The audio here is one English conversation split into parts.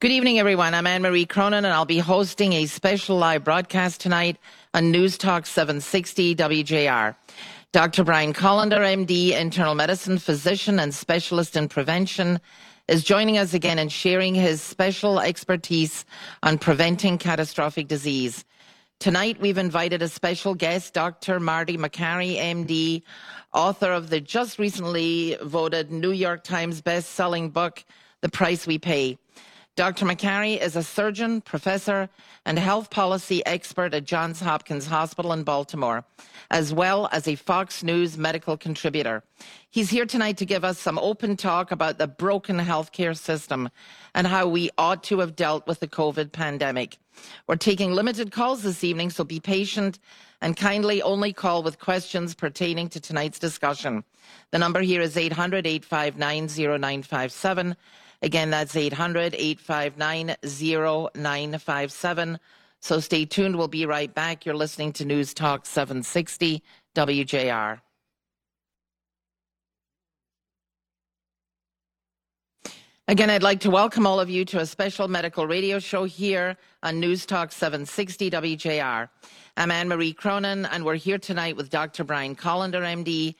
Good evening, everyone. I'm Anne Marie Cronin, and I'll be hosting a special live broadcast tonight on News Talk 760 WJR. Dr. Brian Kolender, MD, internal medicine physician and specialist in prevention, is joining us again and sharing his special expertise on preventing catastrophic disease. Tonight, we've invited a special guest, Dr. Marty Makary, MD, author of the just recently voted New York Times best-selling book, The Price We Pay. Dr. Makary is a surgeon, professor, and health policy expert at Johns Hopkins Hospital in Baltimore, as well as a Fox News medical contributor. He's here tonight to give us some open talk about the broken healthcare system and how we ought to have dealt with the COVID pandemic. We're taking limited calls this evening, so be patient and kindly only call with questions pertaining to tonight's discussion. The number here is 800 859 0957. Again, that's 800 859 0957. So stay tuned. We'll be right back. You're listening to News Talk 760 WJR. Again, I'd like to welcome all of you to a special medical radio show here on News Talk 760 WJR. I'm Anne Marie Cronin, and we're here tonight with Dr. Brian Kolender, MD,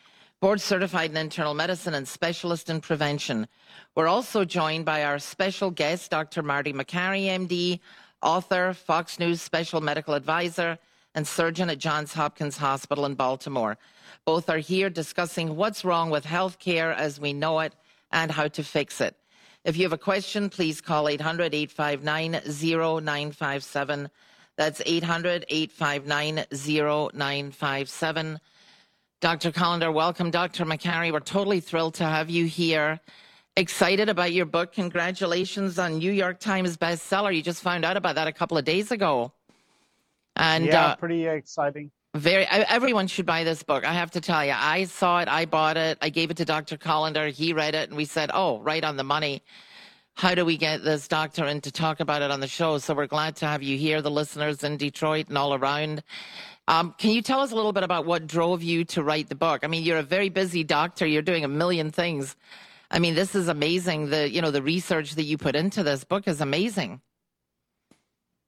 board certified in internal medicine and specialist in prevention. We're also joined by our special guest, Dr. Marty Makary, MD, author, Fox News special medical advisor, and surgeon at Johns Hopkins Hospital in Baltimore. Both are here discussing what's wrong with healthcare as we know it and how to fix it. If you have a question, please call 800 859 0957. That's 800 859 0957. Dr. Kolender, welcome. Dr. Makary, we're totally thrilled to have you here. Excited about your book. Congratulations on New York Times bestseller. You just found out about that a couple of days ago. And yeah, uh, pretty exciting. Very. Everyone should buy this book. I have to tell you, I saw it, I bought it, I gave it to Dr. Kolender. He read it, and we said, "Oh, right on the money." How do we get this doctor in to talk about it on the show? So we're glad to have you here, the listeners in Detroit and all around. Um, can you tell us a little bit about what drove you to write the book? I mean, you're a very busy doctor. You're doing a million things. I mean, this is amazing. The you know the research that you put into this book is amazing.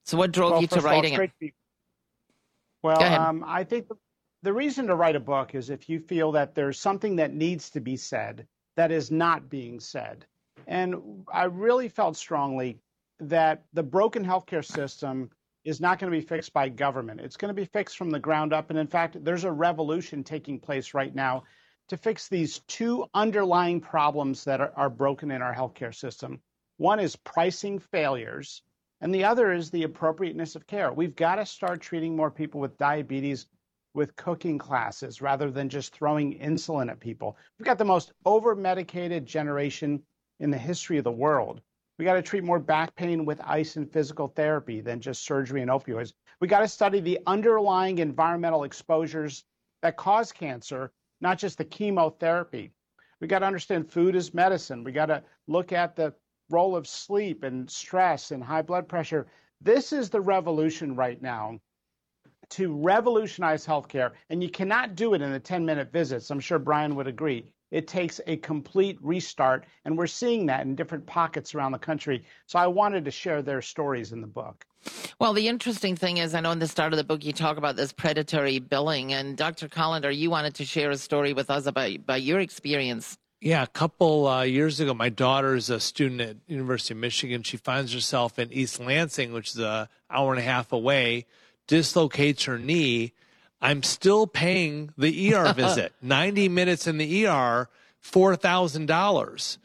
So, what drove well, you to writing all, it? Well, um, I think the, the reason to write a book is if you feel that there's something that needs to be said that is not being said. And I really felt strongly that the broken healthcare system is not going to be fixed by government. It's going to be fixed from the ground up. And in fact, there's a revolution taking place right now to fix these two underlying problems that are, are broken in our healthcare system. One is pricing failures, and the other is the appropriateness of care. We've got to start treating more people with diabetes with cooking classes rather than just throwing insulin at people. We've got the most over medicated generation in the history of the world. We got to treat more back pain with ice and physical therapy than just surgery and opioids. We got to study the underlying environmental exposures that cause cancer, not just the chemotherapy. We got to understand food is medicine. We got to look at the role of sleep and stress and high blood pressure. This is the revolution right now to revolutionize healthcare, and you cannot do it in a 10 minute visits. I'm sure Brian would agree. It takes a complete restart, and we're seeing that in different pockets around the country. So I wanted to share their stories in the book. Well, the interesting thing is, I know in the start of the book you talk about this predatory billing, and Dr. Kolender, you wanted to share a story with us about, about your experience. Yeah, a couple uh, years ago, my daughter is a student at University of Michigan. She finds herself in East Lansing, which is an hour and a half away, dislocates her knee, I'm still paying the ER visit. 90 minutes in the ER, $4,000.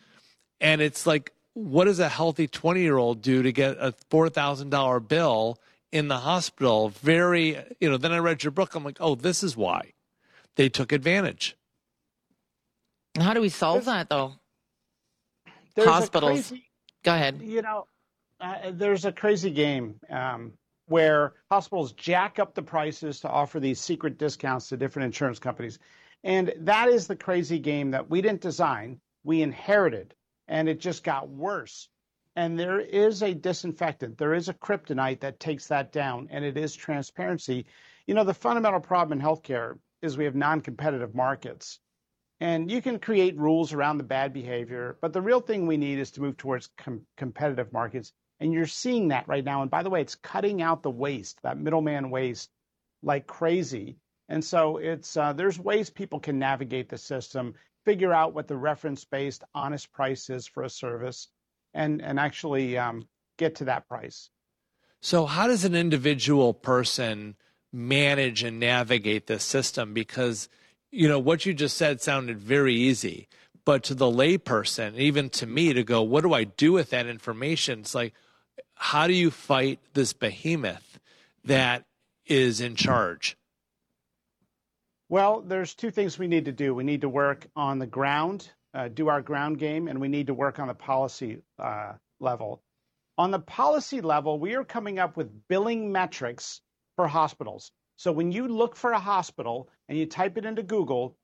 And it's like, what does a healthy 20 year old do to get a $4,000 bill in the hospital? Very, you know, then I read your book. I'm like, oh, this is why they took advantage. How do we solve there's, that though? Hospitals. Crazy, Go ahead. You know, uh, there's a crazy game. Um, where hospitals jack up the prices to offer these secret discounts to different insurance companies. And that is the crazy game that we didn't design, we inherited, and it just got worse. And there is a disinfectant, there is a kryptonite that takes that down, and it is transparency. You know, the fundamental problem in healthcare is we have non competitive markets. And you can create rules around the bad behavior, but the real thing we need is to move towards com- competitive markets And you're seeing that right now. And by the way, it's cutting out the waste, that middleman waste, like crazy. And so it's uh, there's ways people can navigate the system, figure out what the reference-based honest price is for a service, and and actually um, get to that price. So, how does an individual person manage and navigate this system? Because you know what you just said sounded very easy, but to the layperson, even to me, to go, what do I do with that information? It's like, how do you fight this behemoth that is in charge? Well, there's two things we need to do. We need to work on the ground, uh, do our ground game, and we need to work on the policy uh, level. On the policy level, we are coming up with billing metrics for hospitals. So when you look for a hospital and you type it into Google,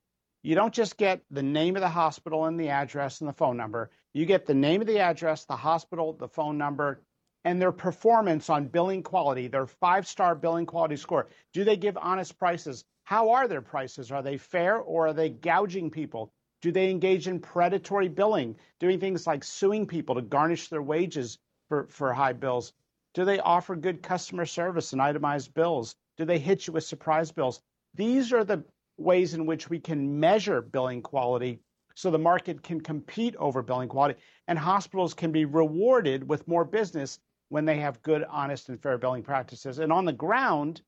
you don't just get the name of the hospital and the address and the phone number. You get the name of the address, the hospital, the phone number, and their performance on billing quality, their five star billing quality score. Do they give honest prices? How are their prices? Are they fair or are they gouging people? Do they engage in predatory billing, doing things like suing people to garnish their wages for, for high bills? Do they offer good customer service and itemized bills? Do they hit you with surprise bills? These are the ways in which we can measure billing quality so the market can compete over billing quality and hospitals can be rewarded with more business when they have good, honest, and fair billing practices. And on the ground,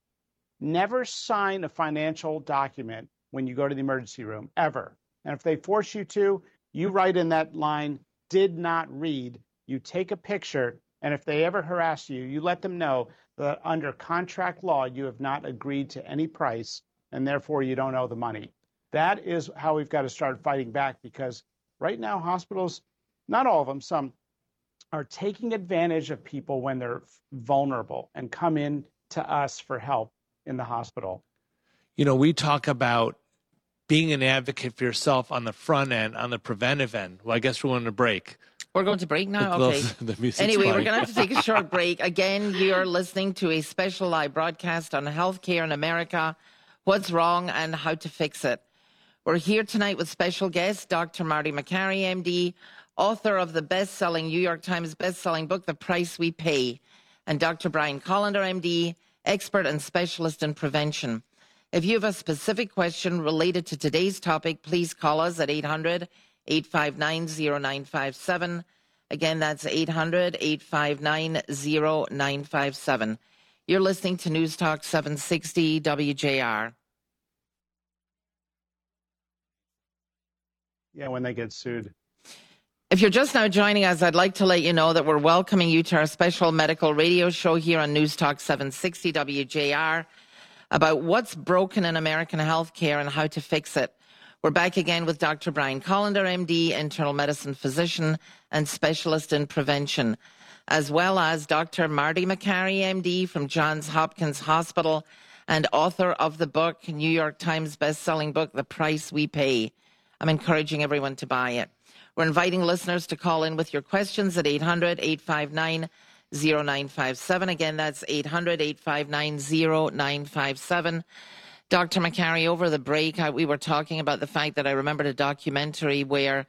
never sign a financial document when you go to the emergency room, ever. And if they force you to, you write in that line, did not read. You take a picture, and if they ever harass you, you let them know that under contract law, you have not agreed to any price, and therefore you don't owe the money. That is how we've got to start fighting back because right now, hospitals, not all of them, some are taking advantage of people when they're vulnerable and come in to us for help in the hospital. You know, we talk about being an advocate for yourself on the front end, on the preventive end. Well, I guess we're going to break. We're going to break now? Okay. anyway, we're going to have to take a short break. Again, you're listening to a special live broadcast on healthcare in America, what's wrong and how to fix it. We're here tonight with special guest, Dr. Marty Makary, MD, author of the best-selling New York Times best-selling book, The Price We Pay, and Dr. Brian Kolender, MD, expert and specialist in prevention. If you have a specific question related to today's topic, please call us at 800 859 0957. Again, that's 800 859 0957. You're listening to News Talk 760 WJR. Yeah, when they get sued. If you're just now joining us, I'd like to let you know that we're welcoming you to our special medical radio show here on News Talk 760 WJR about what's broken in American healthcare and how to fix it. We're back again with Dr. Brian Kolender, MD, internal medicine physician and specialist in prevention, as well as Dr. Marty Makary, MD, from Johns Hopkins Hospital and author of the book, New York Times best-selling book, The Price We Pay. I'm encouraging everyone to buy it. We're inviting listeners to call in with your questions at 800 859 0957. Again, that's 800 859 0957. Dr. Makary, over the break, we were talking about the fact that I remembered a documentary where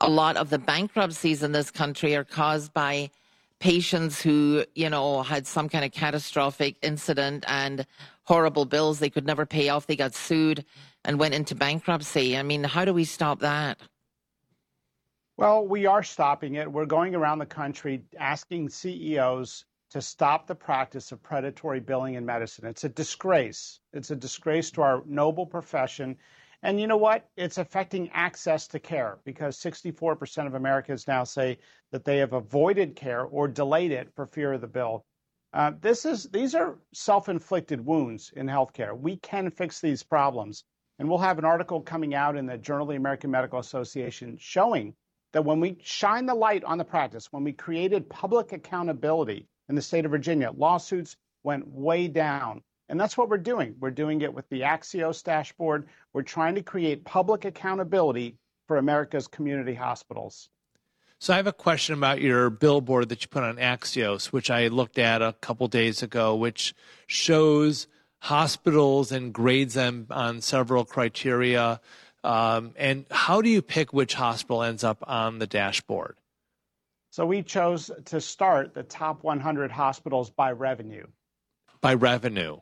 a lot of the bankruptcies in this country are caused by patients who, you know, had some kind of catastrophic incident and horrible bills they could never pay off. They got sued and went into bankruptcy. I mean, how do we stop that? Well, we are stopping it. We're going around the country asking CEOs to stop the practice of predatory billing in medicine. It's a disgrace. It's a disgrace to our noble profession. And you know what? It's affecting access to care because 64% of Americans now say that they have avoided care or delayed it for fear of the bill. Uh, this is these are self-inflicted wounds in healthcare. We can fix these problems, and we'll have an article coming out in the Journal of the American Medical Association showing that when we shine the light on the practice, when we created public accountability in the state of Virginia, lawsuits went way down. And that's what we're doing. We're doing it with the Axios dashboard. We're trying to create public accountability for America's community hospitals. So I have a question about your billboard that you put on Axios, which I looked at a couple days ago, which shows hospitals and grades them on several criteria um, and how do you pick which hospital ends up on the dashboard? So we chose to start the top 100 hospitals by revenue. By revenue.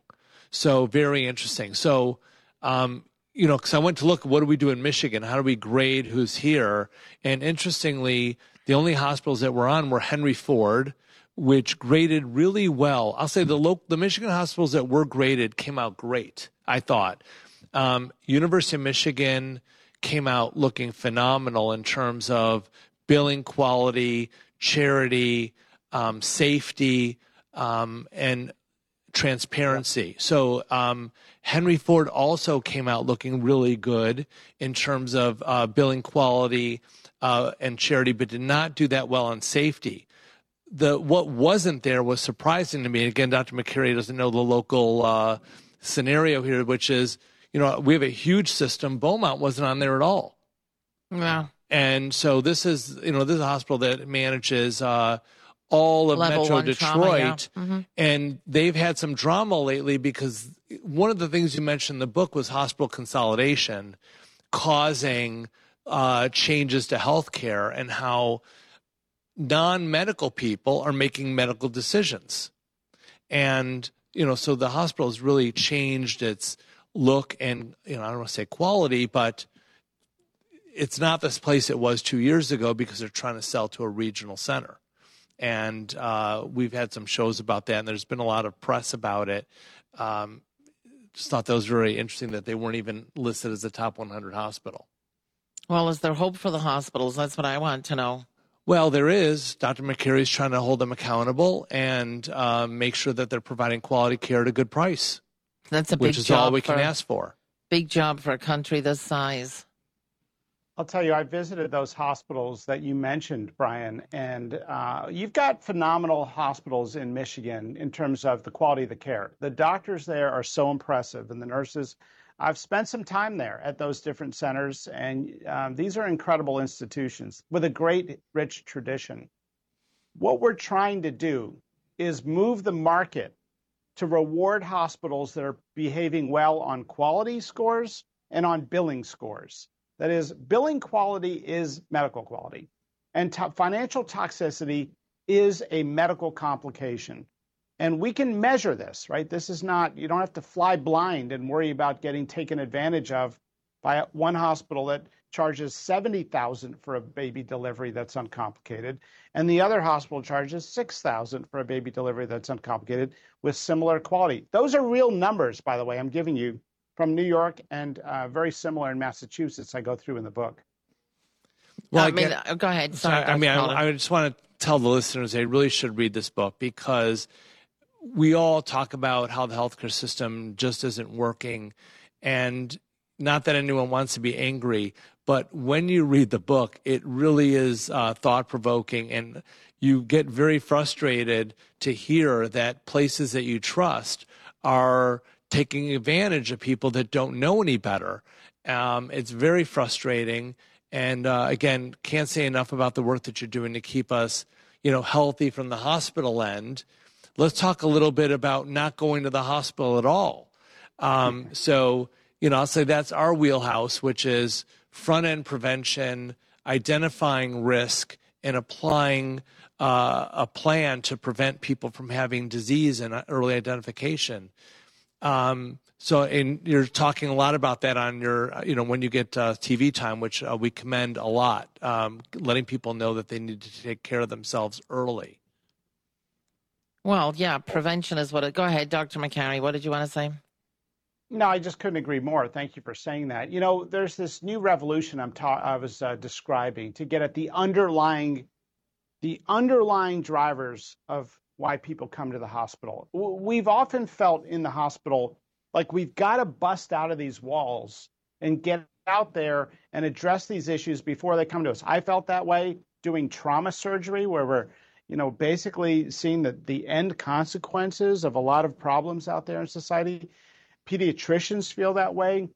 So very interesting. So, um, you know, because I went to look, what do we do in Michigan? How do we grade who's here? And interestingly, the only hospitals that were on were Henry Ford, which graded really well. I'll say the local, the Michigan hospitals that were graded came out great. I thought. Um, University of Michigan came out looking phenomenal in terms of billing quality, charity, um, safety, um, and transparency. So um, Henry Ford also came out looking really good in terms of uh, billing quality uh, and charity, but did not do that well on safety. The what wasn't there was surprising to me. Again, Dr. Makary doesn't know the local uh, scenario here, which is you know we have a huge system. Beaumont wasn't on there at all. Yeah. And so this is, you know, this is a hospital that manages uh, all of Level Metro Detroit, trauma, yeah. mm-hmm. and they've had some drama lately because one of the things you mentioned in the book was hospital consolidation causing uh, changes to healthcare and how non-medical people are making medical decisions, and you know, so the hospital has really changed its look and you know, I don't want to say quality, but it's not this place it was two years ago because they're trying to sell to a regional center. And uh, we've had some shows about that, and there's been a lot of press about it. Um, just thought that was very interesting that they weren't even listed as a top 100 hospital. Well, is there hope for the hospitals? That's what I want to know. Well, there is. Dr. Makary's trying to hold them accountable and uh, make sure that they're providing quality care at a good price. That's a big which is job all we for, can ask for. Big job for a country this size. I'll tell you, I visited those hospitals that you mentioned, Brian, and uh, you've got phenomenal hospitals in Michigan in terms of the quality of the care. The doctors there are so impressive, and the nurses. I've spent some time there at those different centers, and um, these are incredible institutions with a great, rich tradition. What we're trying to do is move the market to reward hospitals that are behaving well on quality scores and on billing scores. That is, billing quality is medical quality, and to- financial toxicity is a medical complication. And we can measure this, right? This is not, you don't have to fly blind and worry about getting taken advantage of by one hospital that charges 70,000 for a baby delivery that's uncomplicated and the other hospital charges 6,000 for a baby delivery that's uncomplicated with similar quality. Those are real numbers by the way I'm giving you from New York and uh, very similar in Massachusetts. I go through in the book. Well, I mean, uh, go ahead. Sorry, I mean, I, I just want to tell the listeners they really should read this book because we all talk about how the healthcare system just isn't working, and not that anyone wants to be angry, but when you read the book, it really is uh, thought provoking, and you get very frustrated to hear that places that you trust are taking advantage of people that don't know any better. Um, it's very frustrating. And uh, again, can't say enough about the work that you're doing to keep us, you know, healthy from the hospital end. Let's talk a little bit about not going to the hospital at all. Um, so, you know, I'll say that's our wheelhouse, which is front end prevention, identifying risk, and applying uh, a plan to prevent people from having disease and early identification. Um, so, and you're talking a lot about that on your, you know, when you get uh, TV time, which uh, we commend a lot, um, letting people know that they need to take care of themselves early. Well, yeah, prevention is what it. Go ahead, Dr. Makary. What did you want to say? No, I just couldn't agree more. Thank you for saying that. You know, there's this new revolution I'm ta- I was uh, describing to get at the underlying, the underlying drivers of why people come to the hospital. We've often felt in the hospital like we've got to bust out of these walls and get out there and address these issues before they come to us. I felt that way doing trauma surgery where we're you know basically seeing the, the end consequences of a lot of problems out there in society pediatricians feel that way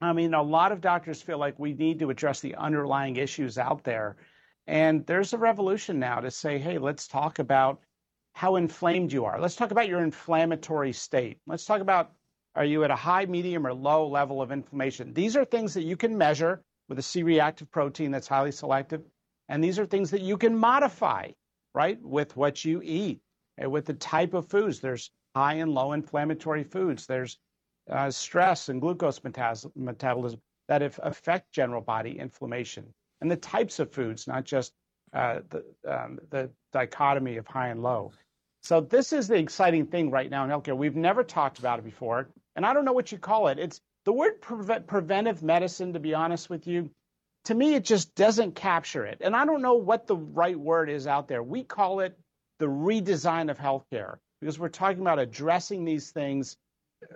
i mean a lot of doctors feel like we need to address the underlying issues out there and there's a revolution now to say hey let's talk about how inflamed you are. Let's talk about your inflammatory state. Let's talk about are you at a high, medium, or low level of inflammation? These are things that you can measure with a C reactive protein that's highly selective. And these are things that you can modify, right, with what you eat, and with the type of foods. There's high and low inflammatory foods. There's uh, stress and glucose metabolism that affect general body inflammation. And the types of foods, not just uh, the, um, the dichotomy of high and low. So this is the exciting thing right now in healthcare. We've never talked about it before, and I don't know what you call it. It's the word pre- preventive medicine. To be honest with you, to me it just doesn't capture it, and I don't know what the right word is out there. We call it the redesign of healthcare because we're talking about addressing these things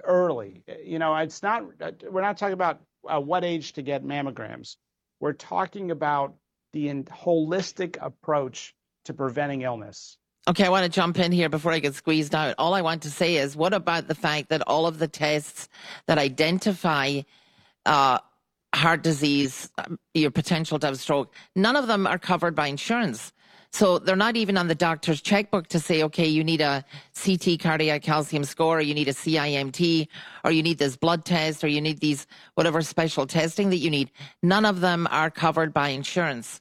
early. You know, it's not. We're not talking about uh, what age to get mammograms. We're talking about the holistic approach to preventing illness. Okay, I want to jump in here before I get squeezed out. All I want to say is, what about the fact that all of the tests that identify uh, heart disease, um, your potential to have stroke, none of them are covered by insurance. So they're not even on the doctor's checkbook to say, okay, you need a CT cardiac calcium score, or you need a CIMT, or you need this blood test, or you need these whatever special testing that you need. None of them are covered by insurance.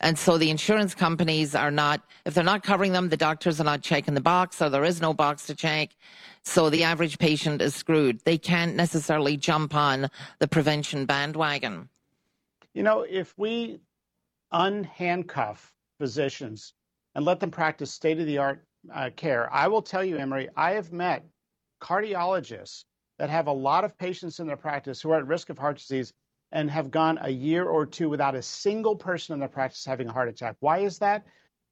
And so the insurance companies are not, if they're not covering them, the doctors are not checking the box or there is no box to check. So the average patient is screwed. They can't necessarily jump on the prevention bandwagon. You know, if we unhandcuff physicians and let them practice state of the art uh, care, I will tell you, Emory, I have met cardiologists that have a lot of patients in their practice who are at risk of heart disease and have gone a year or two without a single person in their practice having a heart attack. Why is that?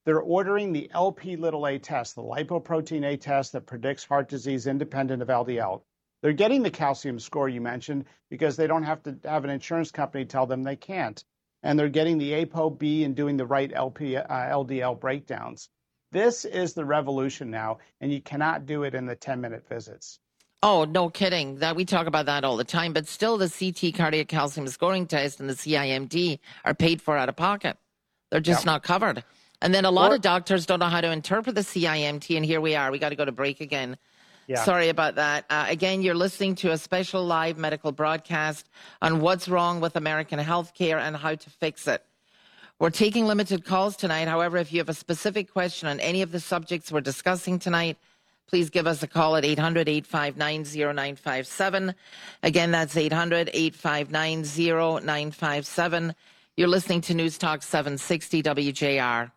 They're ordering the LP little a test, the lipoprotein A test that predicts heart disease independent of LDL. They're getting the calcium score you mentioned because they don't have to have an insurance company tell them they can't. And they're getting the ApoB and doing the right LP, uh, LDL breakdowns. This is the revolution now, and you cannot do it in the 10 minute visits. Oh, no kidding. That we talk about that all the time, but still the CT cardiac calcium scoring test and the CIMT are paid for out of pocket. They're just yep. not covered. And then a lot or, of doctors don't know how to interpret the CIMT, and here we are. We got to go to break again. Yeah. Sorry about that. Uh, again, you're listening to a special live medical broadcast on what's wrong with American healthcare and how to fix it. We're taking limited calls tonight. However, if you have a specific question on any of the subjects we're discussing tonight, please give us a call at 800 859 0957. Again, that's 800 859 0957. You're listening to News Talk 760 WJR.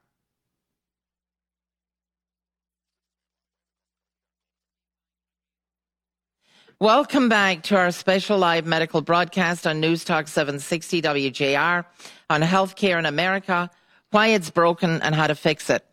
Welcome back to our special live medical broadcast on News Talk 760 WJR on healthcare in America, why it's broken, and how to fix it.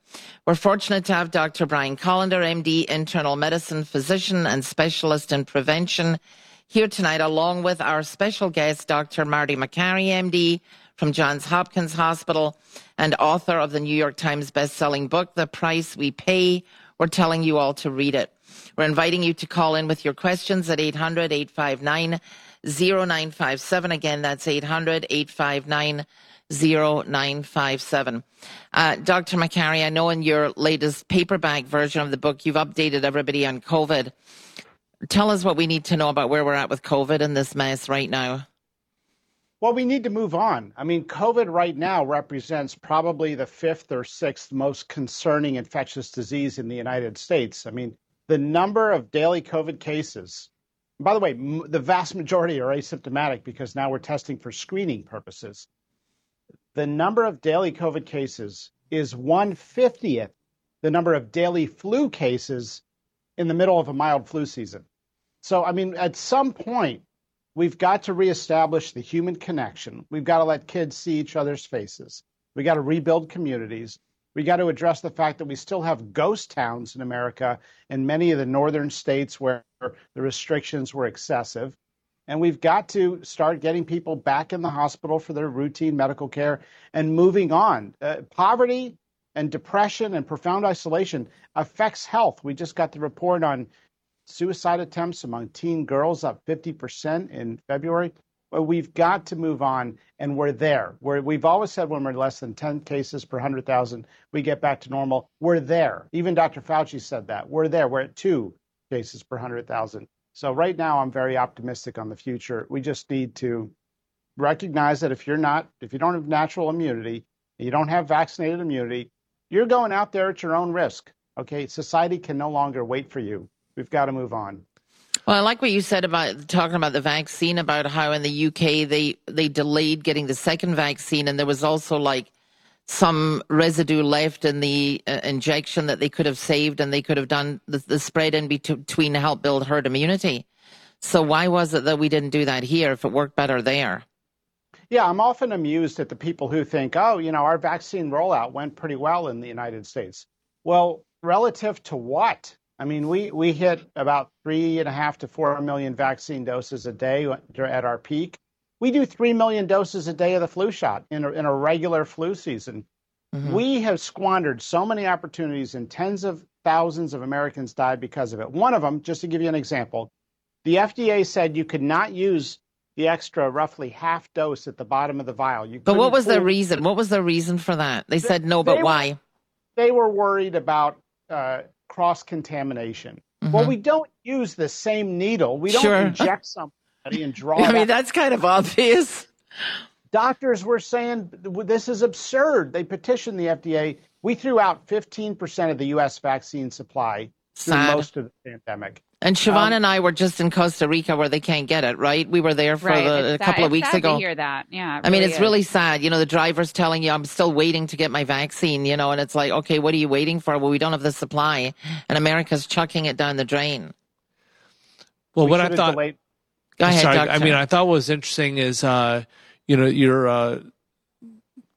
We're fortunate to have Dr. Brian Kolender, MD, internal medicine physician and specialist in prevention, here tonight, along with our special guest, Dr. Marty Makary, MD, from Johns Hopkins Hospital and author of the New York Times bestselling book, The Price We Pay. We're telling you all to read it. We're inviting you to call in with your questions at 800 859 0957. Again, that's 800 859 0957. Uh, Dr. Makary, I know in your latest paperback version of the book, you've updated everybody on COVID. Tell us what we need to know about where we're at with COVID and this mess right now. Well, we need to move on. I mean, COVID right now represents probably the fifth or sixth most concerning infectious disease in the United States. I mean, the number of daily COVID cases, by the way, the vast majority are asymptomatic because now we're testing for screening purposes the number of daily COVID cases is 150th the number of daily flu cases in the middle of a mild flu season. So, I mean, at some point, we've got to reestablish the human connection. We've got to let kids see each other's faces. We've got to rebuild communities. We got to address the fact that we still have ghost towns in America in many of the northern states where the restrictions were excessive. And we've got to start getting people back in the hospital for their routine medical care and moving on. Uh, poverty and depression and profound isolation affects health. We just got the report on suicide attempts among teen girls up 50% in February. Well, we've got to move on, and we're there. We're, we've always said when we're less than 10 cases per 100,000, we get back to normal. We're there. Even Dr. Fauci said that. We're there. We're at two cases per 100,000. So right now, I'm very optimistic on the future. We just need to recognize that if you're not, if you don't have natural immunity, you don't have vaccinated immunity, you're going out there at your own risk. Okay, society can no longer wait for you. We've got to move on. Well, I like what you said about talking about the vaccine, about how in the UK they they delayed getting the second vaccine, and there was also like some residue left in the uh, injection that they could have saved, and they could have done the, the spread in between to help build herd immunity. So why was it that we didn't do that here if it worked better there? Yeah, I'm often amused at the people who think, oh, you know, our vaccine rollout went pretty well in the United States. Well, relative to what? I mean, we, we hit about three and a half to four million vaccine doses a day at our peak. We do three million doses a day of the flu shot in a, in a regular flu season. Mm-hmm. We have squandered so many opportunities, and tens of thousands of Americans died because of it. One of them, just to give you an example, the FDA said you could not use the extra roughly half dose at the bottom of the vial. You but what was the reason? What was the reason for that? They, they said no, but why? they were worried about uh, cross contamination. Mm-hmm. Well, we don't use the same needle. We don't sure. inject somebody and draw. I mean, that's kind of obvious. Doctors were saying this is absurd. They petitioned the FDA. We threw out 15% of the U.S. vaccine supply Sad. most of the pandemic. And Siobhan um, and I were just in Costa Rica where they can't get it, right? We were there for right. the, a couple of weeks ago. To hear that, yeah. I mean, it's is. really sad. You know, the driver's telling you, "I'm still waiting to get my vaccine." You know, and it's like, okay, what are you waiting for? Well, we don't have the supply, and America's chucking it down the drain. Well, we what I thought. Delayed. Go ahead, sorry, doctor. I mean, I thought what was interesting is, uh, you know, your uh,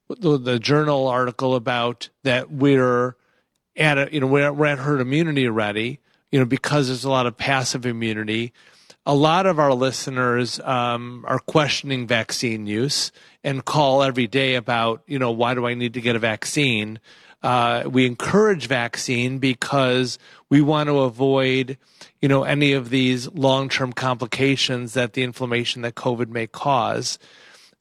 the, the journal article about that we're at a, you know we're, at herd immunity already you know, because there's a lot of passive immunity. A lot of our listeners um, are questioning vaccine use and call every day about, you know, why do I need to get a vaccine? Uh, we encourage vaccine because we want to avoid, you know, any of these long-term complications that the inflammation that COVID may cause.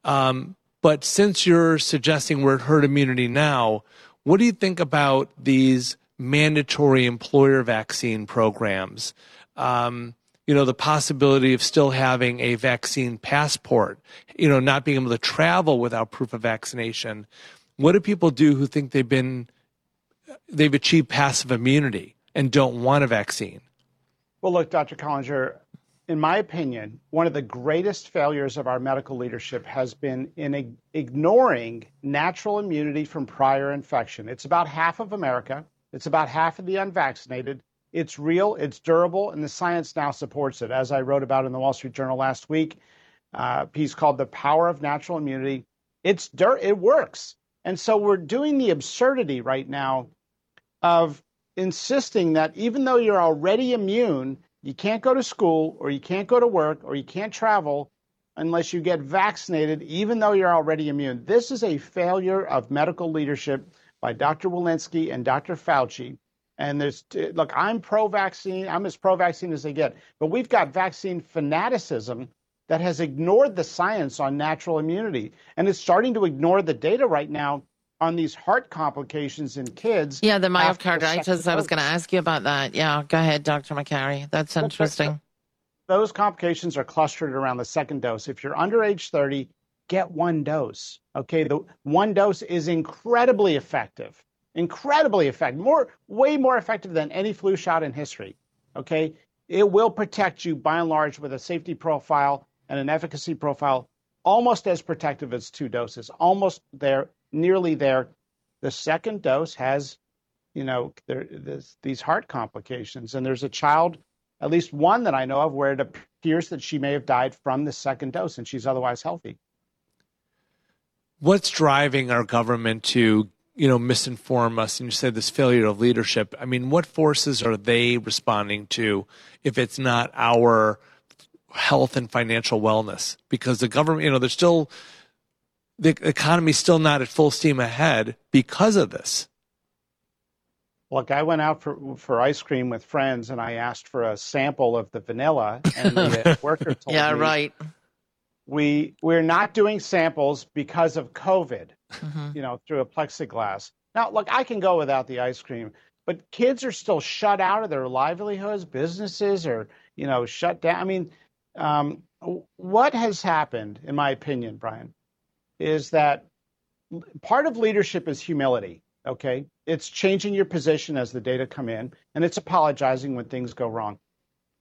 Um, but since you're suggesting we're at herd immunity now, what do you think about these mandatory employer vaccine programs. Um, you know, the possibility of still having a vaccine passport, you know, not being able to travel without proof of vaccination. What do people do who think they've been, they've achieved passive immunity and don't want a vaccine? Well, look, Dr. Kolender, in my opinion, one of the greatest failures of our medical leadership has been in ignoring natural immunity from prior infection. It's about half of America. It's about half of the unvaccinated. It's real, it's durable, and the science now supports it. As I wrote about in the Wall Street Journal last week, uh, a piece called "The Power of Natural Immunity." It's dirt, it works, and so we're doing the absurdity right now of insisting that even though you're already immune, you can't go to school or you can't go to work or you can't travel unless you get vaccinated, even though you're already immune. This is a failure of medical leadership by Dr. Walensky and Dr. Fauci. And there's, look, I'm pro vaccine. I'm as pro vaccine as they get. But we've got vaccine fanaticism that has ignored the science on natural immunity. And it's starting to ignore the data right now on these heart complications in kids. Yeah, the myocarditis. I was going to ask you about that. Yeah, go ahead, Dr. Makary. That's interesting. Those complications are clustered around the second dose. If you're under age 30, get one dose. Okay, the one dose is incredibly effective, incredibly effective, more, way more effective than any flu shot in history. Okay, it will protect you by and large with a safety profile and an efficacy profile almost as protective as two doses, almost there, nearly there. The second dose has, you know, there, these heart complications, and there's a child, at least one that I know of, where it appears that she may have died from the second dose, and she's otherwise healthy. What's driving our government to you know misinform us? And you said this failure of leadership. I mean what forces are they responding to if it's not our health and financial wellness? Because the government you know they're still the economy's still not at full steam ahead because of this Look, I went out for for ice cream with friends, and I asked for a sample of the vanilla, and the worker told yeah, me, right we we're not doing samples because of COVID, mm-hmm. you know, through a plexiglass. Now, look, I can go without the ice cream, but kids are still shut out of their livelihoods, businesses are, you know, shut down. I mean, um, what has happened, in my opinion, Brian, is that part of leadership is humility. Okay, it's changing your position as the data come in, and it's apologizing when things go wrong.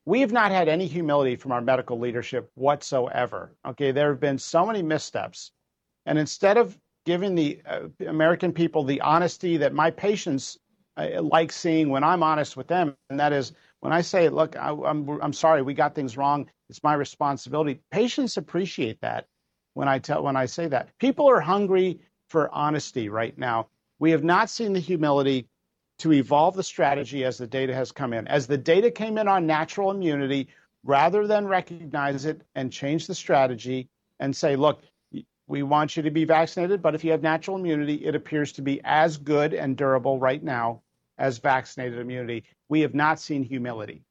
We have not had any humility from our medical leadership whatsoever. Okay, there have been so many missteps, and instead of giving the uh, American people the honesty that my patients uh, like seeing when I'm honest with them, and that is when I say, "Look, I, I'm I'm sorry, we got things wrong. It's my responsibility." Patients appreciate that when I tell when I say that. People are hungry for honesty right now. We have not seen the humility to evolve the strategy as the data has come in. As the data came in on natural immunity, rather than recognize it and change the strategy and say, look, we want you to be vaccinated, but if you have natural immunity, it appears to be as good and durable right now as vaccinated immunity. We have not seen humility.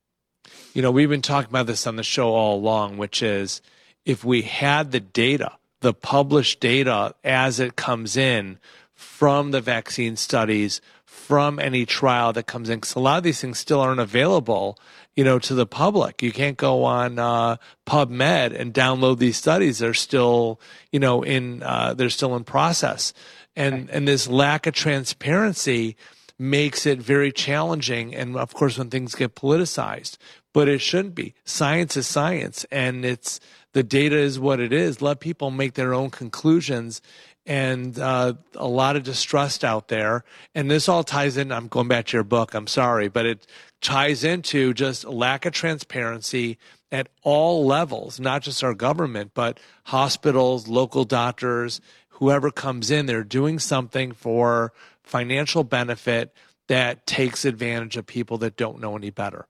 You know, we've been talking about this on the show all along, which is if we had the data, the published data as it comes in from the vaccine studies, from any trial that comes in, because a lot of these things still aren't available, you know, to the public. You can't go on uh, PubMed and download these studies. They're still, you know, in uh, they're still in process, and and this lack of transparency makes it very challenging. And of course, when things get politicized, but it shouldn't be. Science is science, and it's the data is what it is. Let people make their own conclusions. And uh, a lot of distrust out there. And this all ties in. I'm going back to your book. I'm sorry, but it ties into just lack of transparency at all levels, not just our government, but hospitals, local doctors, whoever comes in, they're doing something for financial benefit that takes advantage of people that don't know any better.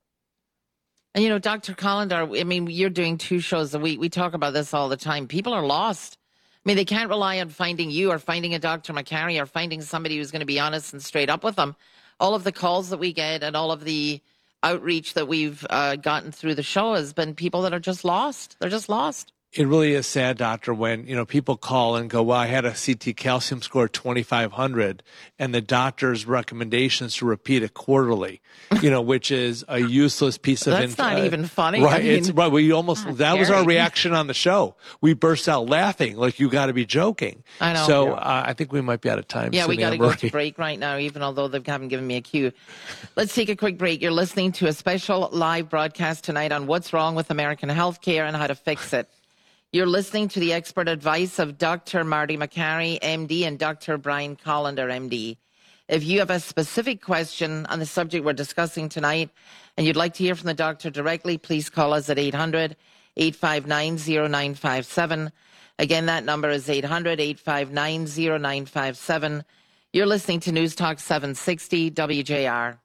And you know, Dr. Kolender, I mean, you're doing two shows a week. We talk about this all the time. People are lost. I mean, they can't rely on finding you or finding a Dr. Makary or finding somebody who's going to be honest and straight up with them. All of the calls that we get and all of the outreach that we've uh, gotten through the show has been people that are just lost. They're just lost it really is sad, doctor, when you know people call and go, "Well, I had a CT calcium score of 2,500," and the doctor's recommendations to repeat it quarterly, you know, which is a useless piece of. Information. That's inf- not even funny, right? I mean, it's right. We almost that scary. was our reaction on the show. We burst out laughing, like you got to be joking. I know. So uh, I think we might be out of time. Yeah, we got to go to break right now, even although they haven't given me a cue. Let's take a quick break. You're listening to a special live broadcast tonight on what's wrong with American healthcare and how to fix it. You're listening to the expert advice of Dr. Marty Makary, MD, and Dr. Brian Kolender, MD. If you have a specific question on the subject we're discussing tonight and you'd like to hear from the doctor directly, please call us at 800 859 0957. Again, that number is 800 859 0957. You're listening to News Talk 760 WJR.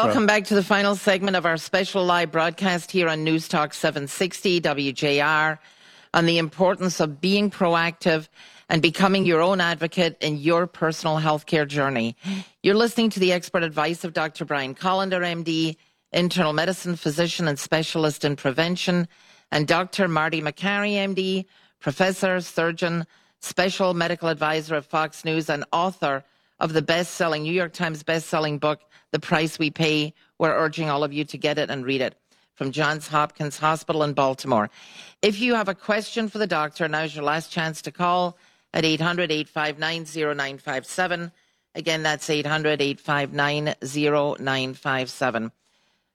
Welcome back to the final segment of our special live broadcast here on News Talk 760 WJR on the importance of being proactive and becoming your own advocate in your personal healthcare journey. You're listening to the expert advice of Dr. Brian Kolender, MD, internal medicine physician and specialist in prevention, and Dr. Marty Makary, MD, professor, surgeon, special medical advisor of Fox News, and author of the best-selling New York Times best-selling book the price we pay. We're urging all of you to get it and read it from Johns Hopkins Hospital in Baltimore. If you have a question for the doctor, now's your last chance to call at 800 859 0957. Again, that's 800 859 0957.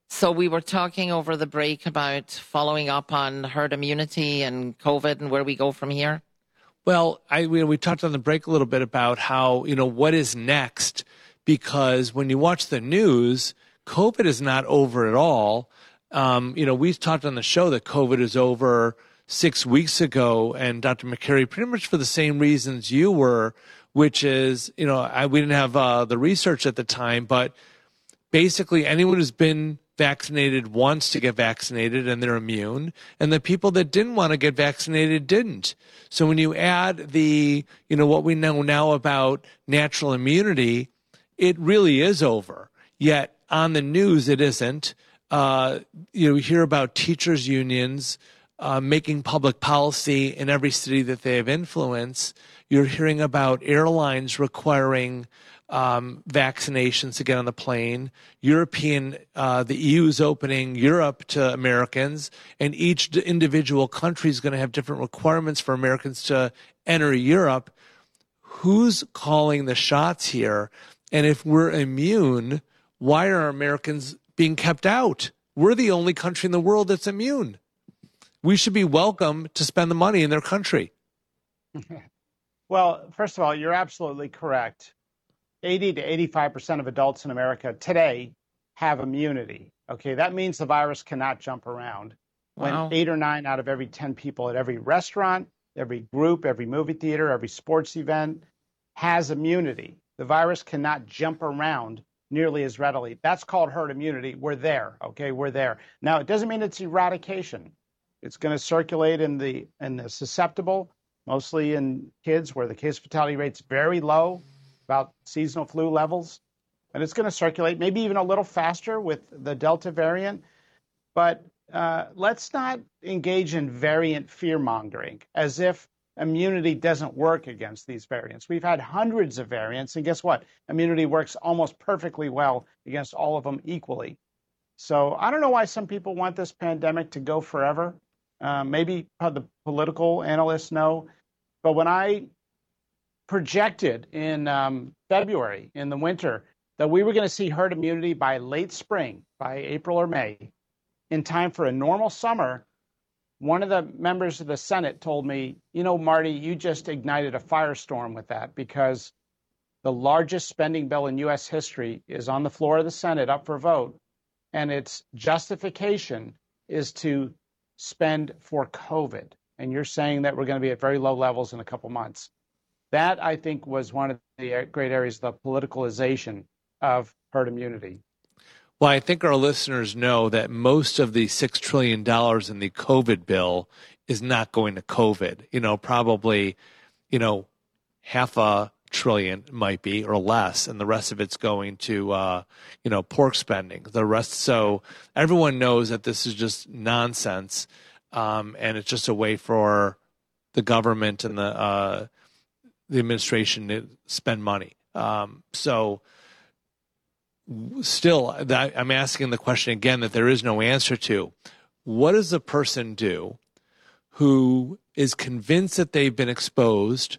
So, we were talking over the break about following up on herd immunity and COVID and where we go from here. Well, I, we, we talked on the break a little bit about how, you know, what is next because when you watch the news, COVID is not over at all. Um, you know, we talked on the show that COVID is over six weeks ago, and Dr. Makary, pretty much for the same reasons you were, which is, you know, I, we didn't have uh, the research at the time, but basically anyone who's been vaccinated wants to get vaccinated and they're immune, and the people that didn't want to get vaccinated didn't. So when you add the, you know, what we know now about natural immunity, it really is over. Yet on the news, it isn't. Uh, you know, hear about teachers' unions uh, making public policy in every city that they have influence. You're hearing about airlines requiring um, vaccinations to get on the plane. European, uh, the EU is opening Europe to Americans, and each individual country is going to have different requirements for Americans to enter Europe. Who's calling the shots here? And if we're immune, why are Americans being kept out? We're the only country in the world that's immune. We should be welcome to spend the money in their country. Well, first of all, you're absolutely correct. 80 to 85% of adults in America today have immunity. Okay, that means the virus cannot jump around. Wow. When eight or nine out of every 10 people at every restaurant, every group, every movie theater, every sports event has immunity. The virus cannot jump around nearly as readily. That's called herd immunity. We're there. Okay, we're there. Now, it doesn't mean it's eradication. It's going to circulate in the in the susceptible, mostly in kids where the case fatality rate's very low about seasonal flu levels. And it's going to circulate maybe even a little faster with the Delta variant. But uh, let's not engage in variant fear mongering as if immunity doesn't work against these variants. We've had hundreds of variants, and guess what? Immunity works almost perfectly well against all of them equally. So I don't know why some people want this pandemic to go forever. Uh, maybe the political analysts know. But when I projected in um, February in the winter that we were going to see herd immunity by late spring, by April or May, in time for a normal summer. One of the members of the Senate told me, you know, Marty, you just ignited a firestorm with that because the largest spending bill in U.S. history is on the floor of the Senate up for vote, and its justification is to spend for COVID. And you're saying that we're going to be at very low levels in a couple months. That, I think, was one of the great areas, the politicalization of herd immunity. Well, I think our listeners know that most of the $6 trillion in the COVID bill is not going to COVID. You know, probably, you know, half a trillion might be or less, and the rest of it's going to, uh, you know, pork spending. The rest, so everyone knows that this is just nonsense, um, and it's just a way for the government and the uh, the administration to spend money. Um, so, still, that, I'm asking the question again that there is no answer to. What does a person do who is convinced that they've been exposed,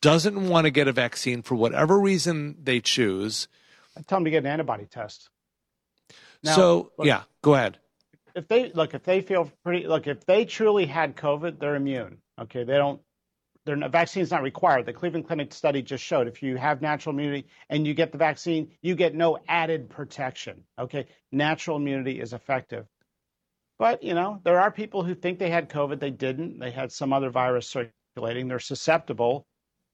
doesn't want to get a vaccine for whatever reason they choose? I tell them to get an antibody test. Now, so, look, yeah, go ahead. If they look, if they feel pretty, look, if they truly had COVID, they're immune. Okay, they don't the vaccine is not required. The Cleveland Clinic study just showed if you have natural immunity and you get the vaccine, you get no added protection. Okay, natural immunity is effective. But you know, there are people who think they had COVID, they didn't. They had some other virus circulating. They're susceptible,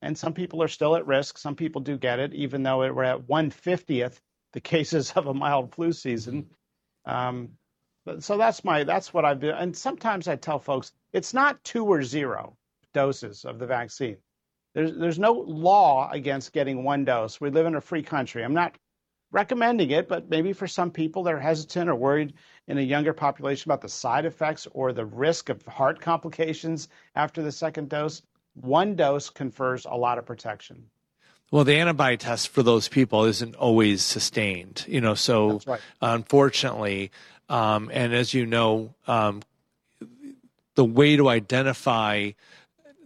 and some people are still at risk. Some people do get it, even though we're at one fiftieth the cases of a mild flu season. Um, so that's my that's what I've been. And sometimes I tell folks it's not two or zero doses of the vaccine. There's, there's no law against getting one dose. We live in a free country. I'm not recommending it, but maybe for some people that are hesitant or worried in a younger population about the side effects or the risk of heart complications after the second dose, one dose confers a lot of protection. Well, the antibody test for those people isn't always sustained, you know. So, right. unfortunately, um, and as you know, um, the way to identify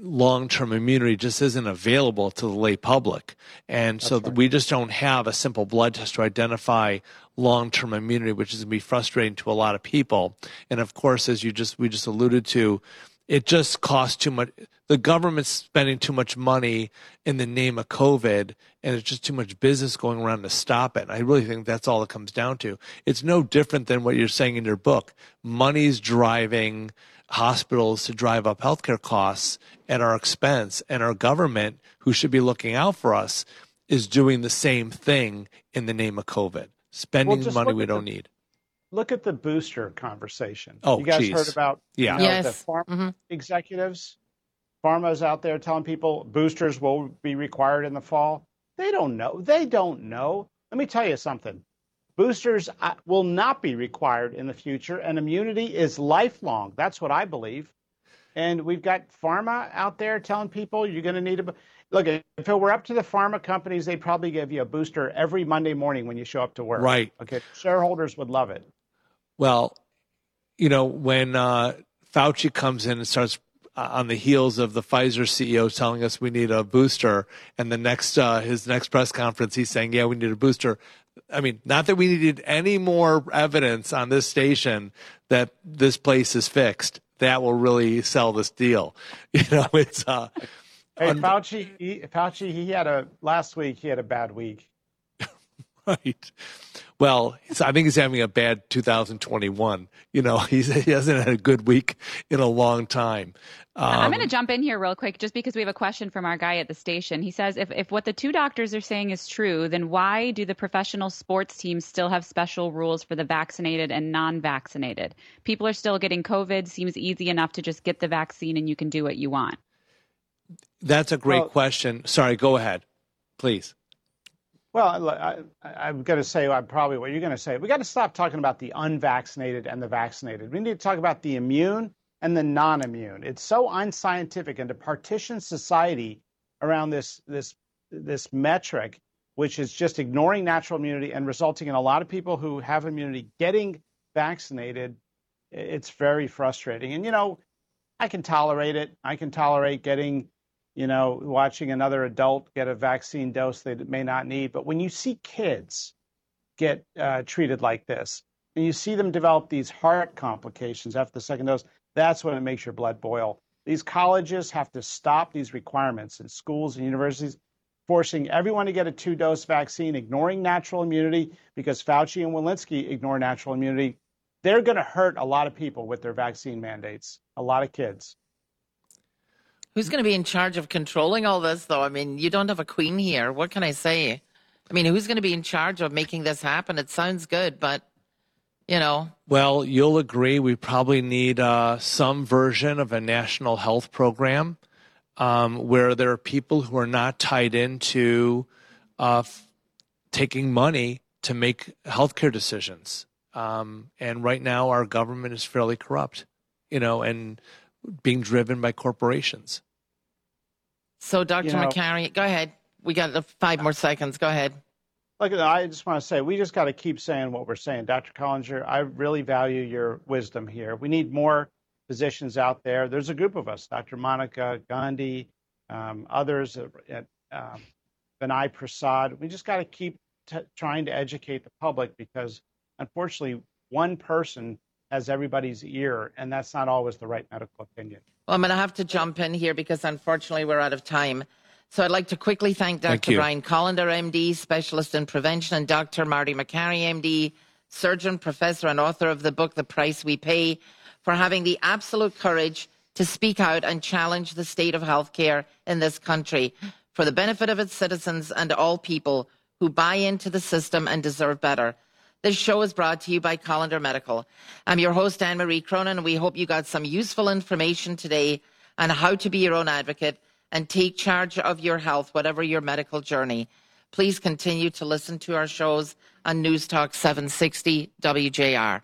long term immunity just isn't available to the lay public. And so right. we just don't have a simple blood test to identify long term immunity, which is going to be frustrating to a lot of people. And of course, as you just we just alluded to, it just costs too much. The government's spending too much money in the name of COVID, and it's just too much business going around to stop it. I really think that's all it comes down to. It's no different than what you're saying in your book. Money's driving hospitals to drive up healthcare costs at our expense, and our government, who should be looking out for us, is doing the same thing in the name of COVID, spending well, money we don't the, need. Look at the booster conversation. Oh, you guys geez. heard about yeah. You know, yes. the farm mm-hmm. executives? Pharma's out there telling people boosters will be required in the fall. They don't know. They don't know. Let me tell you something. Boosters uh, will not be required in the future, and immunity is lifelong. That's what I believe. And we've got pharma out there telling people you're going to need a. Look, if it were up to the pharma companies, they'd probably give you a booster every Monday morning when you show up to work. Right. Okay. Shareholders would love it. Well, you know, when uh, Fauci comes in and starts uh, on the heels of the Pfizer CEO telling us we need a booster, and the next uh, his next press conference he's saying, "Yeah, we need a booster." I mean, not that we needed any more evidence on this station that this place is fixed. That will really sell this deal. You know, it's uh, Hey, Fauci, he, Fauci, he had a last week. He had a bad week. right. Well, I think he's having a bad 2021. You know, he's, he hasn't had a good week in a long time. Um, I'm going to jump in here real quick just because we have a question from our guy at the station. He says, if, if what the two doctors are saying is true, then why do the professional sports teams still have special rules for the vaccinated and non vaccinated? People are still getting COVID. Seems easy enough to just get the vaccine and you can do what you want. That's a great well, question. Sorry, go ahead, please. Well, I, am going to say I'm probably what you're going to say. We got to stop talking about the unvaccinated and the vaccinated. We need to talk about the immune and the non-immune. It's so unscientific, and to partition society around this this this metric, which is just ignoring natural immunity and resulting in a lot of people who have immunity getting vaccinated. It's very frustrating, and you know, I can tolerate it. I can tolerate getting you know, watching another adult get a vaccine dose they may not need. But when you see kids get uh, treated like this, and you see them develop these heart complications after the second dose, that's when it makes your blood boil. These colleges have to stop these requirements in schools and universities, forcing everyone to get a two dose vaccine, ignoring natural immunity because Fauci and Walensky ignore natural immunity. They're going to hurt a lot of people with their vaccine mandates, a lot of kids. Who's going to be in charge of controlling all this, though? I mean, you don't have a queen here. What can I say? I mean, who's going to be in charge of making this happen? It sounds good, but you know. Well, you'll agree we probably need uh, some version of a national health program um, where there are people who are not tied into uh, f- taking money to make healthcare decisions. Um, and right now, our government is fairly corrupt, you know, and being driven by corporations. So, Dr. You know, Makary, go ahead. We got five more seconds. Go ahead. Look, I just want to say we just got to keep saying what we're saying. Dr. Kolender, I really value your wisdom here. We need more physicians out there. There's a group of us, Dr. Monica Gandhi, um, others at um, Vinay Prasad. We just got to keep t- trying to educate the public because, unfortunately, one person has everybody's ear, and that's not always the right medical opinion. Well, I'm going to have to jump in here because unfortunately we're out of time. So I'd like to quickly thank Dr. Thank Brian Kolender, MD, specialist in prevention, and Dr. Marty Makary, MD, surgeon, professor, and author of the book The Price We Pay, for having the absolute courage to speak out and challenge the state of healthcare in this country for the benefit of its citizens and all people who buy into the system and deserve better. This show is brought to you by Kolender Medical. I'm your host, Anne Marie Cronin, and we hope you got some useful information today on how to be your own advocate and take charge of your health, whatever your medical journey. Please continue to listen to our shows on News Talk 760 WJR.